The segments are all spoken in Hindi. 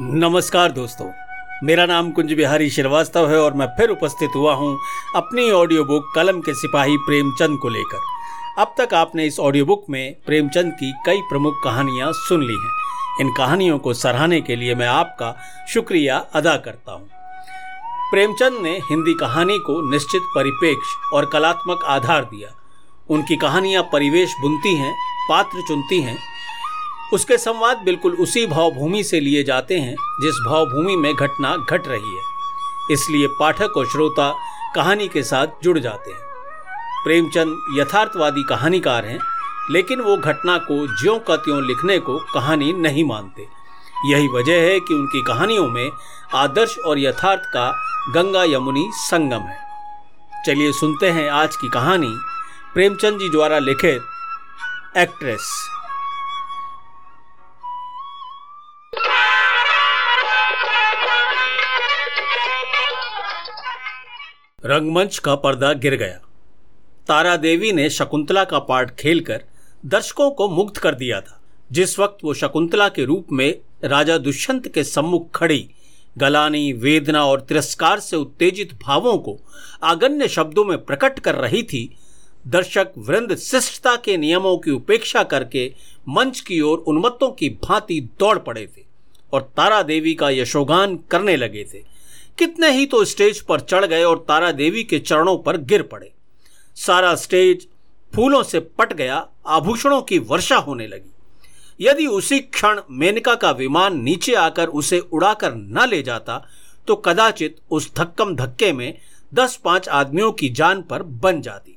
नमस्कार दोस्तों, मेरा नाम कुंज बिहारी श्रीवास्तव है और मैं फिर उपस्थित हुआ हूँ अपनी ऑडियो बुक कलम के सिपाही प्रेमचंद को लेकर। अब तक आपने इस ऑडियो बुक में प्रेमचंद की कई प्रमुख कहानियाँ सुन ली हैं। इन कहानियों को सराहने के लिए मैं आपका शुक्रिया अदा करता हूँ। प्रेमचंद ने हिंदी कहानी को निश्चित परिपेक्ष और कलात्मक आधार दिया। उनकी कहानियाँ परिवेश बुनती हैं, पात्र चुनती हैं उसके संवाद बिल्कुल उसी भावभूमि से लिए जाते हैं, जिस भावभूमि में घटना घट रही है। इसलिए पाठक और श्रोता कहानी के साथ जुड़ जाते हैं। प्रेमचंद यथार्थवादी कहानीकार हैं, लेकिन वो घटना को ज्यों का त्यों लिखने को कहानी नहीं मानते। यही वजह है कि उनकी कहानियों में आदर्श और यथार्थ का गंगा यमुनी संगम है। चलिए सुनते हैं आज की कहानी। प्रेमचंद जी द्वारा लिखित एक्ट्रेस। रंगमंच का पर्दा गिर गया। तारा देवी ने शकुंतला का पार्ट खेलकर दर्शकों को मुग्ध कर दिया था। जिस वक्त वो शकुंतला के रूप में राजा दुष्यंत के सम्मुख खड़ी, गलानी, वेदना और तिरस्कार से उत्तेजित भावों को आगन्य शब्दों में प्रकट कर रही थी, दर्शक वृंद शिष्टता के नियमों की उपेक्षा करके मंच की ओर उन्मत्तों की भांति दौड़ पड़े थे और तारा देवी का यशोगान करने लगे थे। कितने ही तो स्टेज पर चढ़ गए और तारा देवी के चरणों पर गिर पड़े। सारा स्टेज फूलों से पट गया, आभूषणों की वर्षा होने लगी। यदि उसी क्षण मेनका का विमान नीचे आकर उसे उड़ाकर न ले जाता तो कदाचित उस धक्कम धक्के में दस पाँच आदमियों की जान पर बन जाती।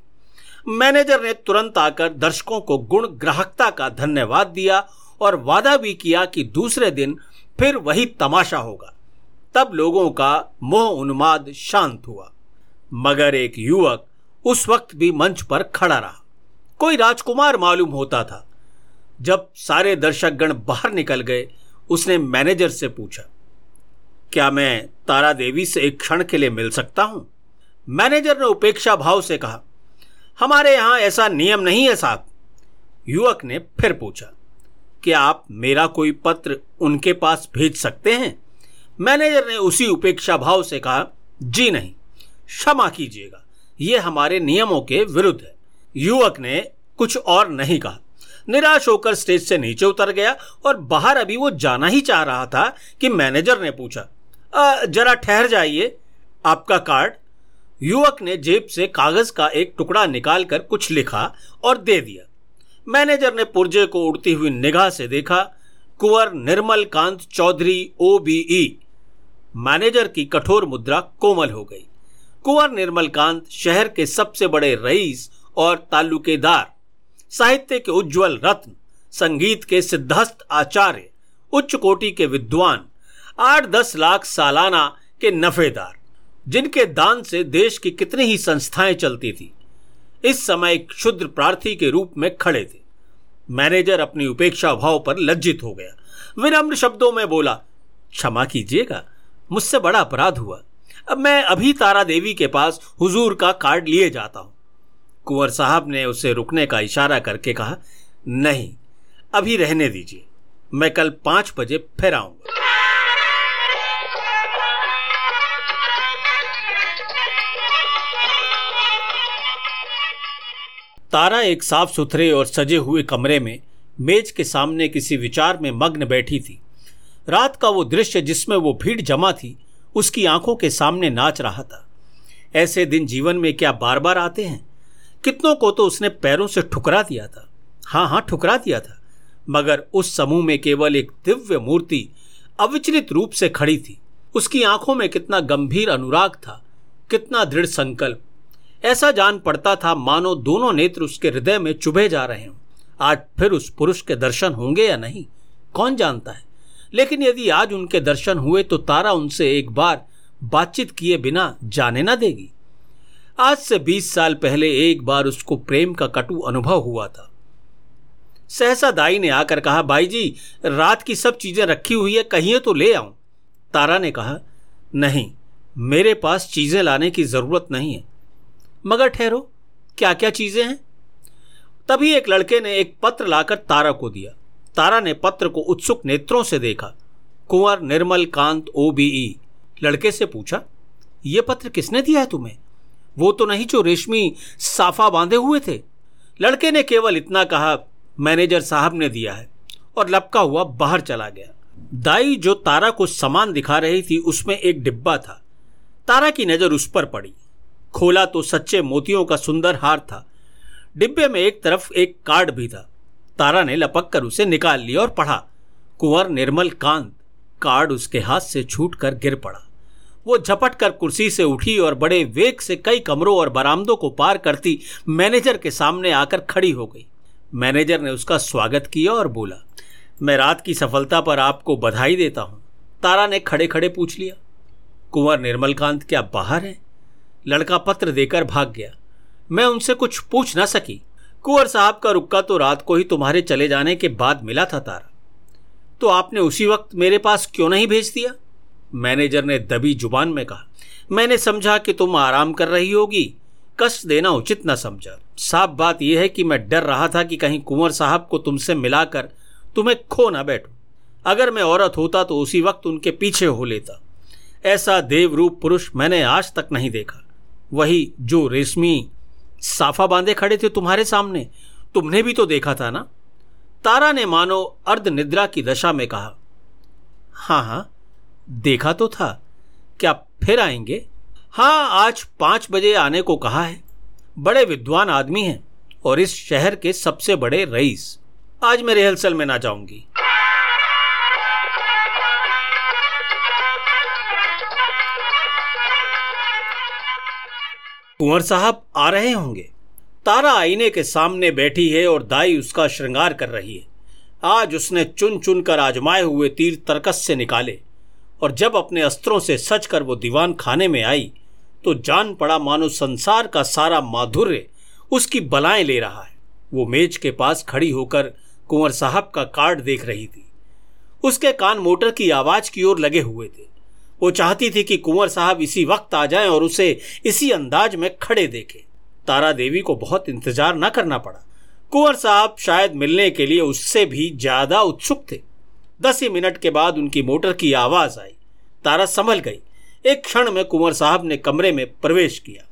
मैनेजर ने तुरंत आकर दर्शकों को गुण ग्राहकता का धन्यवाद दिया और वादा भी किया कि दूसरे दिन फिर वही तमाशा होगा। तब लोगों का मोह उन्माद शांत हुआ। मगर एक युवक उस वक्त भी मंच पर खड़ा रहा। कोई राजकुमार मालूम होता था। जब सारे दर्शकगण बाहर निकल गए, उसने मैनेजर से पूछा, क्या मैं तारा देवी से एक क्षण के लिए मिल सकता हूँ? मैनेजर ने उपेक्षा भाव से कहा, हमारे यहाँ ऐसा नियम नहीं है साहब। युवक ने फिर पूछा, क्या आप मेरा कोई पत्र उनके पास भेज सकते हैं? मैनेजर ने उसी उपेक्षा भाव से कहा जी नहीं क्षमा कीजिएगा यह हमारे नियमों के विरुद्ध है। युवक ने कुछ और नहीं कहा। निराश होकर स्टेज से नीचे उतर गया और बाहर अभी वो जाना ही चाह रहा था कि मैनेजर ने पूछा आ, जरा ठहर जाइए आपका कार्ड? युवक ने जेब से कागज़ का एक टुकड़ा निकालकर कुछ लिखा और दे दिया। मैनेजर ने पुर्जे को उड़ती हुई निगाह से देखा Kunwar Nirmal Kant Chaudhary O B E. Manager की कठोर मुद्रा कोमल हो गई। कुंवर निर्मलकांत शहर के सबसे बड़े रईस और तालुकेदार, साहित्य के उज्जवल रत्न, संगीत के सिद्धस्त आचार्य, उच्च कोटि के विद्वान, आठ दस लाख सालाना के नफेदार, जिनके दान से देश की कितनी ही संस्थाएँ चलती थी, इस समय एक क्षुद्र प्रार्थी के रूप में खड़े थे। मैनेजर अपनी उपेक्षा भाव पर लज्जित हो गया। विनम्र शब्दों में बोला, क्षमा कीजिएगा मुझसे बड़ा अपराध हुआ। अब मैं अभी तारा देवी के पास हुजूर का कार्ड लिए जाता हूँ। कुंवर साहब ने उसे रुकने का इशारा करके कहा, नहीं, अभी रहने दीजिए। मैं कल पाँच बजे फिर आऊँगा। तारा एक साफ़ सुथरे और सजे हुए कमरे में मेज के सामने किसी विचार में मग्न बैठी थी। रात का वो दृश्य जिसमें वो भीड़ जमा थी, उसकी आँखों के सामने नाच रहा था। ऐसे दिन जीवन में क्या बार बार आते हैं? कितनों को तो उसने पैरों से ठुकरा दिया था। हाँ हाँ ठुकरा दिया था। मगर उस समूह में केवल एक दिव्य मूर्ति अविचलित रूप से खड़ी थी। उसकी आँखों में कितना गंभीर अनुराग था, कितना दृढ़ संकल्प। ऐसा जान पड़ता था, मानो दोनों नेत्र उसके हृदय में चुभे जा रहे हों। आज फिर उस पुरुष के दर्शन होंगे या नहीं, कौन जानता है? लेकिन यदि आज उनके दर्शन हुए तो तारा उनसे एक बार बातचीत किए बिना जाने ना देगी। आज से बीस साल पहले एक बार उसको प्रेम का कटु अनुभव हुआ था। सहसा दाई ने आकर कहा भाई जी रात की सब चीज़ें रखी हुई है कहीं तो ले आऊँ। तारा ने कहा, नहीं, मेरे पास चीज़ें लाने की ज़रूरत नहीं है। मगर ठहरो क्या क्या चीज़ें हैं? तभी एक लड़के ने एक पत्र लाकर तारा को दिया। तारा ने पत्र को उत्सुक नेत्रों से देखा। कुंवर, निर्मल, कांत ओबीई लड़के से पूछा यह पत्र किसने दिया है तुम्हें? वो तो नहीं जो रेशमी साफा बांधे हुए थे? लड़के ने केवल इतना कहा, मैनेजर साहब ने दिया है। और लपका हुआ बाहर चला गया। दाई जो तारा को सामान दिखा रही थी, उसमें एक डिब्बा था। तारा की नज़र उस पर पड़ी। खोला तो सच्चे मोतियों का सुंदर हार था। डिब्बे में एक तरफ़ एक कार्ड भी था। तारा ने लपक कर उसे निकाल लिया और पढ़ा। कुंवर निर्मल कांत कार्ड उसके हाथ से छूट कर गिर पड़ा। वो झपट कर कुर्सी से उठी और बड़े वेग से कई कमरों और बरामदों को पार करती मैनेजर के सामने आकर खड़ी हो गई। मैनेजर ने उसका स्वागत किया और बोला, मैं रात की सफलता पर आपको बधाई देता हूँ। तारा ने खड़े खड़े पूछ लिया, कुंवर निर्मलकांत क्या बाहर है? लड़का पत्र देकर भाग गया। मैं उनसे कुछ पूछ ना सकी। कुंवर साहब का रुक्का तो रात को ही तुम्हारे चले जाने के बाद मिला था तारा। तो आपने उसी वक्त मेरे पास क्यों नहीं भेज दिया? मैनेजर ने दबी ज़ुबान में कहा, मैंने समझा कि तुम आराम कर रही होगी। कष्ट देना उचित न समझा। साफ़ बात यह है कि मैं डर रहा था कि कहीं कुंवर साहब को तुमसे मिलाकर तुम्हें खो ना बैठो। अगर मैं औरत होता तो उसी वक्त उनके पीछे हो लेता। ऐसा देवरूप पुरुष मैंने आज तक नहीं देखा। वही जो रेशमी साफा बांधे खड़े थे तुम्हारे सामने? तुमने भी तो देखा था ना? तारा ने मानो अर्ध निद्रा की दशा में कहा हाँ हाँ देखा तो था। क्या फिर आएँगे? हाँ आज पाँच बजे आने को कहा है। बड़े विद्वान आदमी हैं और इस शहर के सबसे बड़े रईस। आज मैं रिहर्सल में ना जाऊँगी। कुंवर साहब आ रहे होंगे। तारा आईने के सामने बैठी है और दाई उसका श्रृंगार कर रही है। आज उसने चुन चुन कर आजमाए हुए तीर तरकस से निकाले और जब अपने अस्त्रों से सच कर वो दीवान खाने में आई तो जान पड़ा मानो संसार का सारा माधुर्य उसकी बलाएँ ले रहा है। वो मेज के पास खड़ी होकर कुंवर साहब का कार्ड देख रही थी। उसके कान मोटर की आवाज़ की ओर लगे हुए थे। वो चाहती थी कि कुंवर साहब इसी वक्त आ जाएँ और उसे इसी अंदाज में खड़े देखे। तारा देवी को बहुत इंतज़ार न करना पड़ा। कुंवर साहब शायद मिलने के लिए उससे भी ज़्यादा उत्सुक थे। दस ही मिनट के बाद उनकी मोटर की आवाज़ आई। तारा संभल गई। एक क्षण में कुंवर साहब ने कमरे में प्रवेश किया।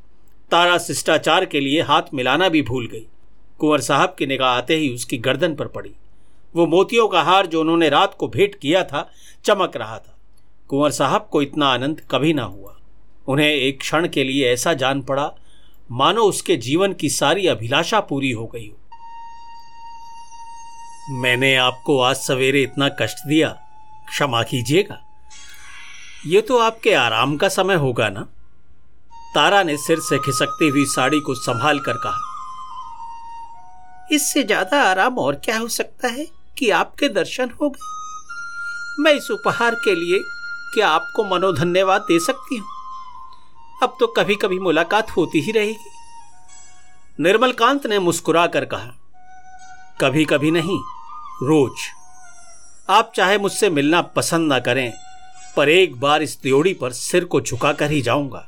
तारा शिष्टाचार के लिए हाथ मिलाना भी भूल गई। कुंवर साहब की निगाह आते ही उसकी गर्दन पर पड़ी। वो मोतियों का हार जो उन्होंने रात को भेंट किया था, चमक रहा था। कुंवर साहब को इतना आनंद कभी ना हुआ। उन्हें एक क्षण के लिए ऐसा जान पड़ा, मानो उसके जीवन की सारी अभिलाषा पूरी हो गई हो। मैंने आपको आज सवेरे इतना कष्ट दिया, क्षमा कीजिएगा। ये तो आपके आराम का समय होगा ना? तारा ने सिर से खिसकती हुई साड़ी को संभाल कर कहा, इससे ज़्यादा आराम और क्या हो सकता है कि आपके दर्शन हो गए? मैं इस उपहार के लिए क्या आपको मनोधन्यवाद दे सकती हूँ। अब तो कभी कभी मुलाकात होती ही रहेगी। निर्मलकांत ने मुस्कुरा कर कहा कभी कभी नहीं, रोज। आप चाहे मुझसे मिलना पसंद ना करें, पर एक बार इस त्योड़ी पर सिर को झुकाकर ही जाऊँगा।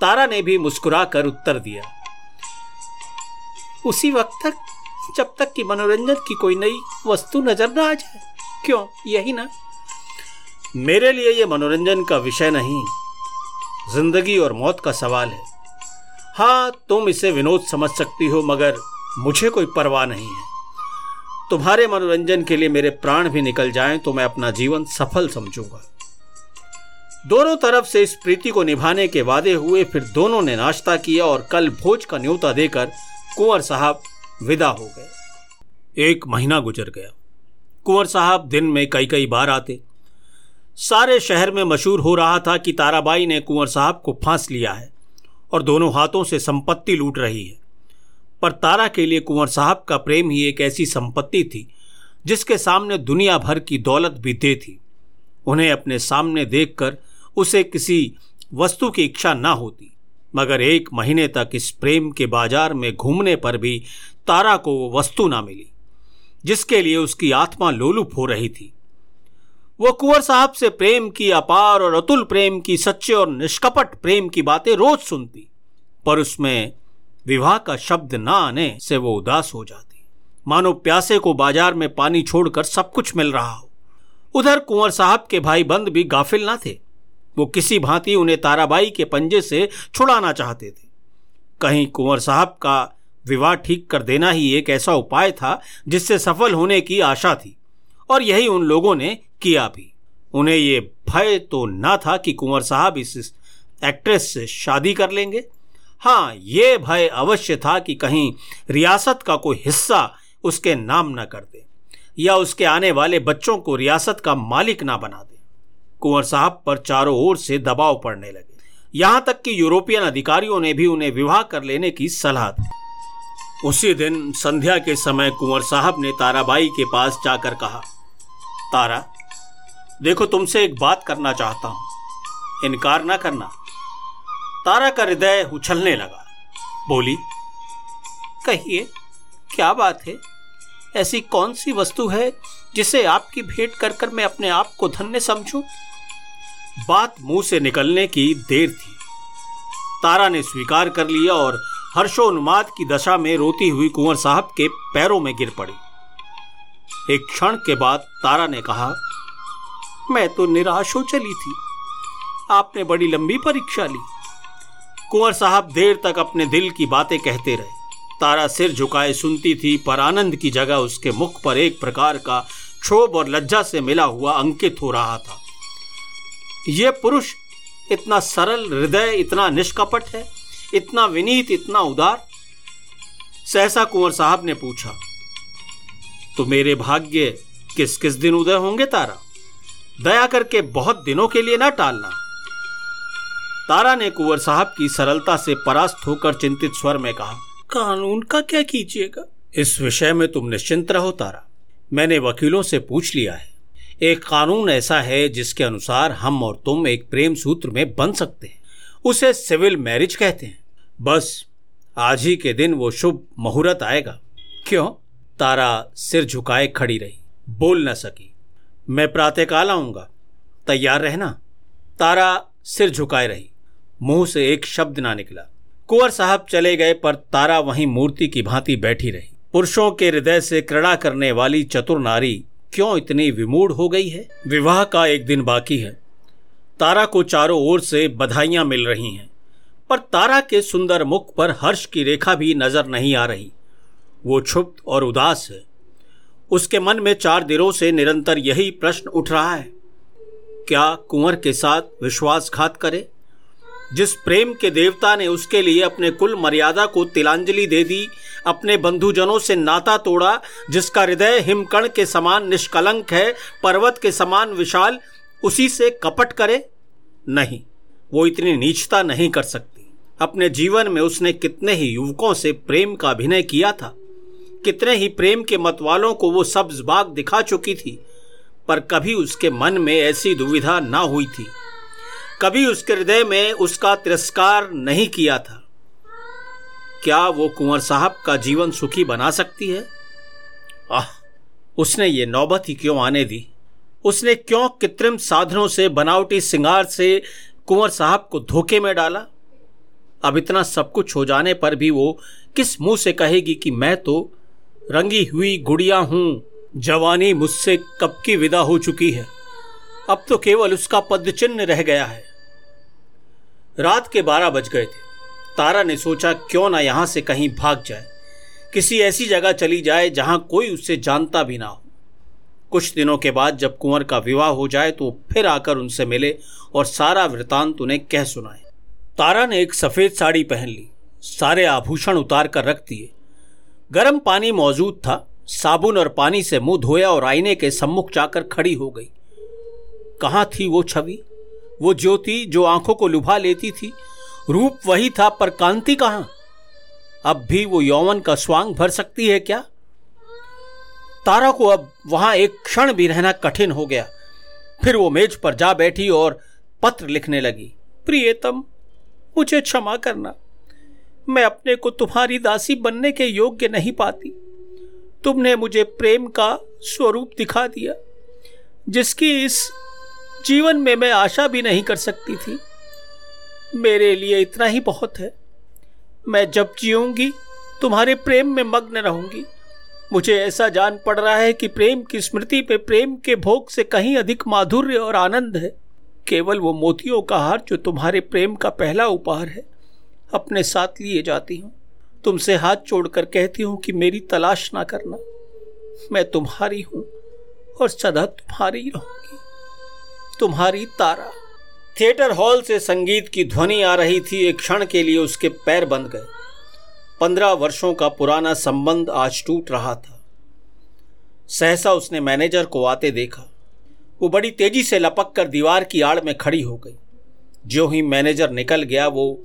तारा ने भी मुस्कुरा कर उत्तर दिया, उसी वक्त तक, जब तक कि मनोरंजन की कोई नई वस्तु नज़र ना आ जाए। क्यों? यही ना? मेरे लिए यह मनोरंजन का विषय नहीं, ज़िंदगी और मौत का सवाल है। हाँ तुम इसे विनोद समझ सकती हो, मगर मुझे कोई परवाह नहीं है। तुम्हारे मनोरंजन के लिए मेरे प्राण भी निकल जाएँ तो मैं अपना जीवन सफल समझूँगा। दोनों तरफ़ से इस प्रीति को निभाने के वादे हुए, फिर दोनों ने नाश्ता किया और कल भोज का न्योता देकर कुंवर साहब विदा हो गए। एक महीना गुजर गया। कुंवर साहब दिन में कई कई बार आते सारे शहर में मशहूर हो रहा था कि ताराबाई ने कुंवर साहब को फांस लिया है और दोनों हाथों से संपत्ति लूट रही है। पर तारा के लिए कुंवर साहब का प्रेम ही एक ऐसी संपत्ति थी, जिसके सामने दुनिया भर की दौलत भी दे थी। उन्हें अपने सामने देखकर उसे किसी वस्तु की इच्छा ना होती, मगर एक महीने तक इस प्रेम के बाज़ार में घूमने पर भी तारा को वो वस्तु ना मिली, जिसके लिए उसकी आत्मा लोलुप हो रही थी। वो कुंवर साहब से प्रेम की अपार और अतुल प्रेम की सच्चे और निष्कपट प्रेम की बातें रोज सुनती, पर उसमें विवाह का शब्द न आने से वो उदास हो जाती। मानो प्यासे को बाज़ार में पानी छोड़कर सब कुछ मिल रहा हो। उधर कुंवर साहब के भाई बंद भी गाफिल ना थे। वो किसी भांति उन्हें ताराबाई के पंजे से छुड़ाना चाहते थे। कहीं कुंवर साहब का विवाह ठीक कर देना ही एक ऐसा उपाय था जिससे सफल होने की आशा थी। और यही उन लोगों ने किया भी। उन्हें ये भय तो ना था कि कुंवर साहब इस एक्ट्रेस से शादी कर लेंगे। हाँ ये भय अवश्य था कि कहीं रियासत का कोई हिस्सा उसके नाम न कर दे, या उसके आने वाले बच्चों को रियासत का मालिक ना बना दे। कुंवर साहब पर चारों ओर से दबाव पड़ने लगे। यहाँ तक कि यूरोपियन अधिकारियों ने भी उन्हें विवाह कर लेने की सलाह दी। उसी दिन संध्या के समय कुंवर साहब ने ताराबाई के पास जाकर कहा, तारा देखो, तुमसे एक बात करना चाहता हूँ। इनकार ना करना। तारा का हृदय उछलने लगा। बोली, कहिए, क्या बात है? ऐसी कौन सी वस्तु है जिसे आपकी भेंट कर कर मैं अपने आप को धन्य समझूं? बात मुँह से निकलने की देर थी। तारा ने स्वीकार कर लिया और हर्षोन्माद की दशा में रोती हुई कुंवर साहब के पैरों में गिर पड़ी। एक क्षण के बाद तारा ने कहा मैं तो निराश हो चली थी। आपने बड़ी लंबी परीक्षा ली। कुंवर साहब देर तक अपने दिल की बातें कहते रहे। तारा सिर झुकाए सुनती थी, पर आनंद की जगह उसके मुख पर एक प्रकार का क्षोभ और लज्जा से मिला हुआ अंकित हो रहा था। यह पुरुष इतना सरल हृदय, इतना निष्कपट है, इतना विनीत, इतना उदार? सहसा कुंवर साहब ने पूछा तो मेरे भाग्य किस किस दिन उदय होंगे तारा? दया करके बहुत दिनों के लिए ना टालना। तारा ने कुंवर साहब की सरलता से परास्त होकर चिंतित स्वर में कहा कानून का क्या कीजिएगा? इस विषय में तुम निश्चिंत रहो तारा। मैंने वकीलों से पूछ लिया है। एक कानून ऐसा है जिसके अनुसार हम और तुम एक प्रेम सूत्र में बन सकते हैं। उसे सिविल मैरिज कहते हैं। बस आज ही के दिन वो शुभ मुहूर्त आएगा। क्यों? तारा सिर झुकाए खड़ी रही। बोल न सकी। मैं प्रातःकाल आऊँगा। तैयार रहना। तारा सिर झुकाए रही। मुँह से एक शब्द ना निकला। कुंवर साहब चले गए, पर तारा वहीं मूर्ति की भांति बैठी रही। पुरुषों के हृदय से क्रीड़ा करने वाली चतुर नारी क्यों इतनी विमूढ़ हो गई है? विवाह का एक दिन बाकी है। तारा को चारों ओर से बधाइयाँ मिल रही हैं। पर तारा के सुंदर मुख पर हर्ष की रेखा भी नज़र नहीं आ रही। वो क्षुब्ध और उदास है। उसके मन में चार दिनों से निरंतर यही प्रश्न उठ रहा है। क्या कुंवर के साथ विश्वासघात करे? जिस प्रेम के देवता ने उसके लिए अपने कुल मर्यादा को तिलांजलि दे दी, अपने बंधुजनों से नाता तोड़ा, जिसका हृदय हिमकण के समान निष्कलंक है, पर्वत के समान विशाल, उसी से कपट करे? नहीं, वो इतनी नीचता नहीं कर सकती। अपने जीवन में उसने कितने ही युवकों से प्रेम का अभिनय किया था। कितने ही प्रेम के मतवालों को वो सब्ज बाग दिखा चुकी थी, पर कभी उसके मन में ऐसी दुविधा ना हुई थी। कभी उसके हृदय में उसका तिरस्कार नहीं किया था। क्या वो कुंवर साहब का जीवन सुखी बना सकती है? आह, उसने ये नौबत ही क्यों आने दी? उसने क्यों कृत्रिम साधनों से, बनावटी सिंगार से कुंवर साहब को धोखे में डाला? अब इतना सब कुछ हो जाने पर भी वो किस मुँह से कहेगी कि मैं तो रंगी हुई गुड़िया हूँ। जवानी मुझसे कब की विदा हो चुकी है? अब तो केवल उसका पद चिन्ह रह गया है। रात के बारह बज गए थे। तारा ने सोचा, क्यों ना यहाँ से कहीं भाग जाए। किसी ऐसी जगह चली जाए जहाँ कोई उससे जानता भी ना हो। कुछ दिनों के बाद जब कुंवर का विवाह हो जाए तो फिर आकर उनसे मिले और सारा वृतांत उन्हें कह सुनाए। तारा ने एक सफ़ेद साड़ी पहन ली। सारे आभूषण उतार कर रख दिए। गर्म पानी मौजूद था। साबुन और पानी से मुँह धोया और आईने के सम्मुख जाकर खड़ी हो गई। कहाँ थी वो छवि? वो ज्योति जो आँखों को लुभा लेती थी। रूप वही था, पर कांति कहाँ? अब भी वो यौवन का स्वांग भर सकती है क्या? तारा को अब वहाँ एक क्षण भी रहना कठिन हो गया। फिर वो मेज पर जा बैठी और पत्र लिखने लगी। प्रियतम, मुझे क्षमा करना। मैं अपने को तुम्हारी दासी बनने के योग्य नहीं पाती। तुमने मुझे प्रेम का स्वरूप दिखा दिया, जिसकी इस जीवन में मैं आशा भी नहीं कर सकती थी। मेरे लिए इतना ही बहुत है। मैं जब जीऊँगी, तुम्हारे प्रेम में मग्न रहूँगी। मुझे ऐसा जान पड़ रहा है कि प्रेम की स्मृति पे प्रेम के भोग से कहीं अधिक माधुर्य और आनंद है। केवल वो मोतियों का हार जो तुम्हारे प्रेम का पहला उपहार है। अपने साथ लिए जाती हूँ। तुमसे हाथ जोड़कर कहती हूँ कि मेरी तलाश ना करना। मैं तुम्हारी हूँ और सदा तुम्हारी रहूँगी। तुम्हारी तारा। थिएटर हॉल से संगीत की ध्वनि आ रही थी। एक क्षण के लिए उसके पैर बंद गए। पंद्रह वर्षों का पुराना संबंध आज टूट रहा था। सहसा उसने मैनेजर को आते देखा। वो बड़ी तेज़ी से लपक कर दीवार की आड़ में खड़ी हो गई। जो ही मैनेजर निकल गया, वो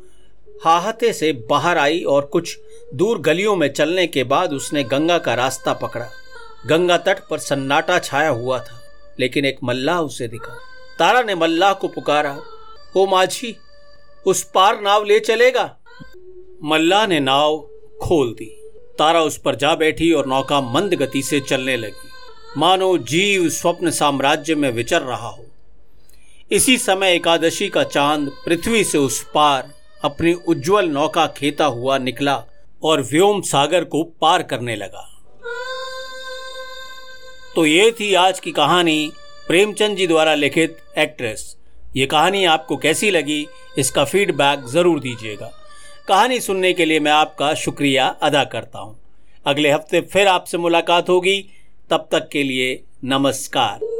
हाहते से बाहर आई और कुछ दूर गलियों में चलने के बाद उसने गंगा का रास्ता पकड़ा। गंगा तट पर सन्नाटा छाया हुआ था, लेकिन एक मल्लाह उसे दिखा। तारा ने मल्लाह को पुकारा, ओ माझी, उस पार नाव ले चलेगा? मल्लाह ने नाव खोल दी। तारा उस पर जा बैठी और नौका मंद गति से चलने लगी। मानो जीव स्वप्न साम्राज्य में विचर रहा हो। इसी समय एकादशी का चाँद पृथ्वी से उस पार अपनी उज्जवल नौका खेता हुआ निकला और व्योम सागर को पार करने लगा। तो ये थी आज की कहानी प्रेमचंद जी द्वारा लिखित एक्ट्रेस। ये कहानी आपको कैसी लगी, इसका फीडबैक ज़रूर दीजिएगा। कहानी सुनने के लिए मैं आपका शुक्रिया अदा करता हूँ। अगले हफ़्ते फिर आपसे मुलाकात होगी। तब तक के लिए नमस्कार।